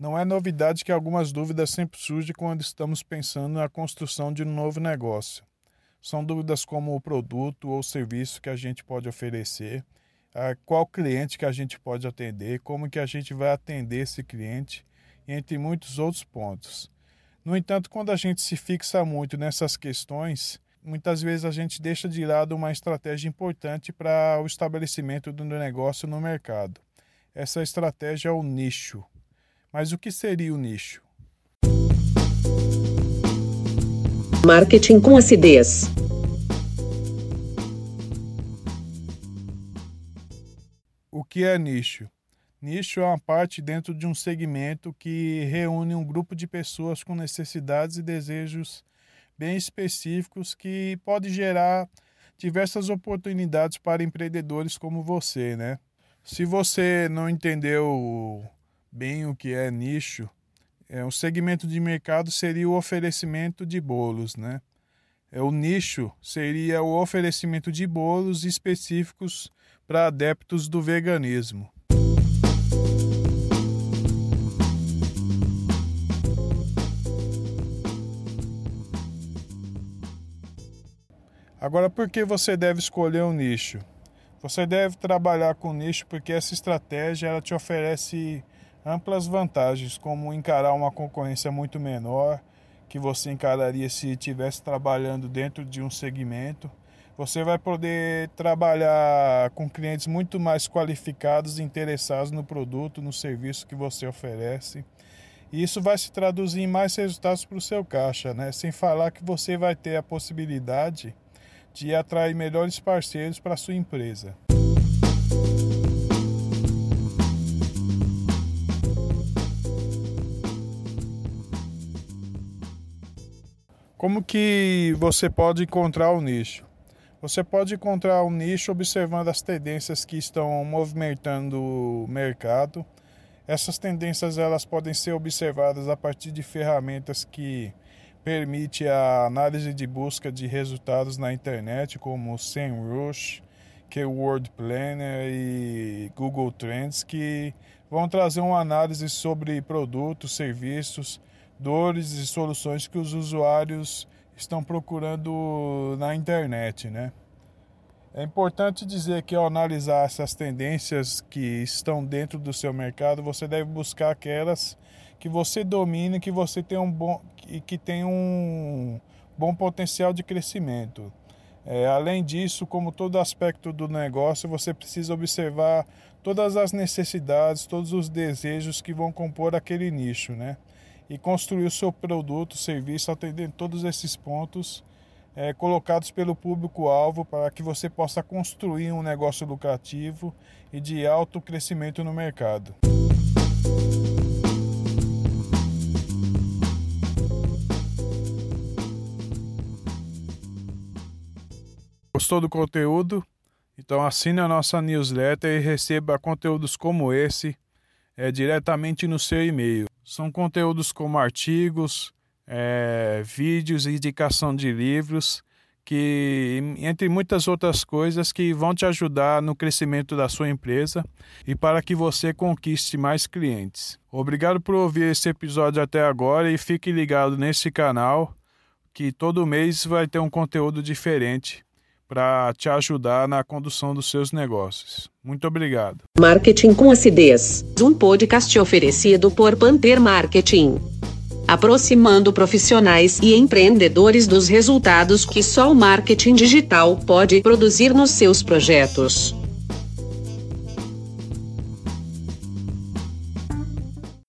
Não é novidade que algumas dúvidas sempre surgem quando estamos pensando na construção de um novo negócio. São dúvidas como o produto ou serviço que a gente pode oferecer, qual cliente que a gente pode atender, como que a gente vai atender esse cliente, entre muitos outros pontos. No entanto, quando a gente se fixa muito nessas questões, muitas vezes a gente deixa de lado uma estratégia importante para o estabelecimento do negócio no mercado. Essa estratégia é o nicho. Mas o que seria o nicho? Marketing com acidez. O que é nicho? Nicho é uma parte dentro de um segmento que reúne um grupo de pessoas com necessidades e desejos bem específicos que pode gerar diversas oportunidades para empreendedores como você, né? Se você não entendeu bem o que é nicho, é, um segmento de mercado seria o oferecimento de bolos, né? É, o nicho seria o oferecimento de bolos específicos para adeptos do veganismo. Agora, por que você deve escolher um nicho? Você deve trabalhar com nicho porque essa estratégia ela te oferece amplas vantagens, como encarar uma concorrência muito menor que você encararia se estivesse trabalhando dentro de um segmento. Você vai poder trabalhar com clientes muito mais qualificados e interessados no produto, no serviço que você oferece. E isso vai se traduzir em mais resultados para o seu caixa, né? Sem falar que você vai ter a possibilidade de atrair melhores parceiros para a sua empresa. Como que você pode encontrar o nicho? Você pode encontrar um nicho observando as tendências que estão movimentando o mercado. Essas tendências elas podem ser observadas a partir de ferramentas que permite a análise de busca de resultados na internet, como o SEMrush, Keyword Planner e Google Trends, que vão trazer uma análise sobre produtos, serviços, dores e soluções que os usuários estão procurando na internet, né? É importante dizer que ao analisar essas tendências que estão dentro do seu mercado, você deve buscar aquelas que você domine, que você tem um bom e que tem um bom potencial de crescimento. É, além disso, como todo aspecto do negócio, você precisa observar todas as necessidades, todos os desejos que vão compor aquele nicho, né? E construir o seu produto, serviço, atendendo todos esses pontos é, colocados pelo público-alvo para que você possa construir um negócio lucrativo e de alto crescimento no mercado. Gostou do conteúdo? Então assine a nossa newsletter e receba conteúdos como esse é, diretamente no seu e-mail. São conteúdos como artigos, é, vídeos e indicação de livros, que entre muitas outras coisas que vão te ajudar no crescimento da sua empresa e para que você conquiste mais clientes. Obrigado por ouvir esse episódio até agora e fique ligado nesse canal que todo mês vai ter um conteúdo diferente para te ajudar na condução dos seus negócios. Muito obrigado. Marketing com acidez. Um podcast oferecido por Panther Marketing. Aproximando profissionais e empreendedores dos resultados que só o marketing digital pode produzir nos seus projetos.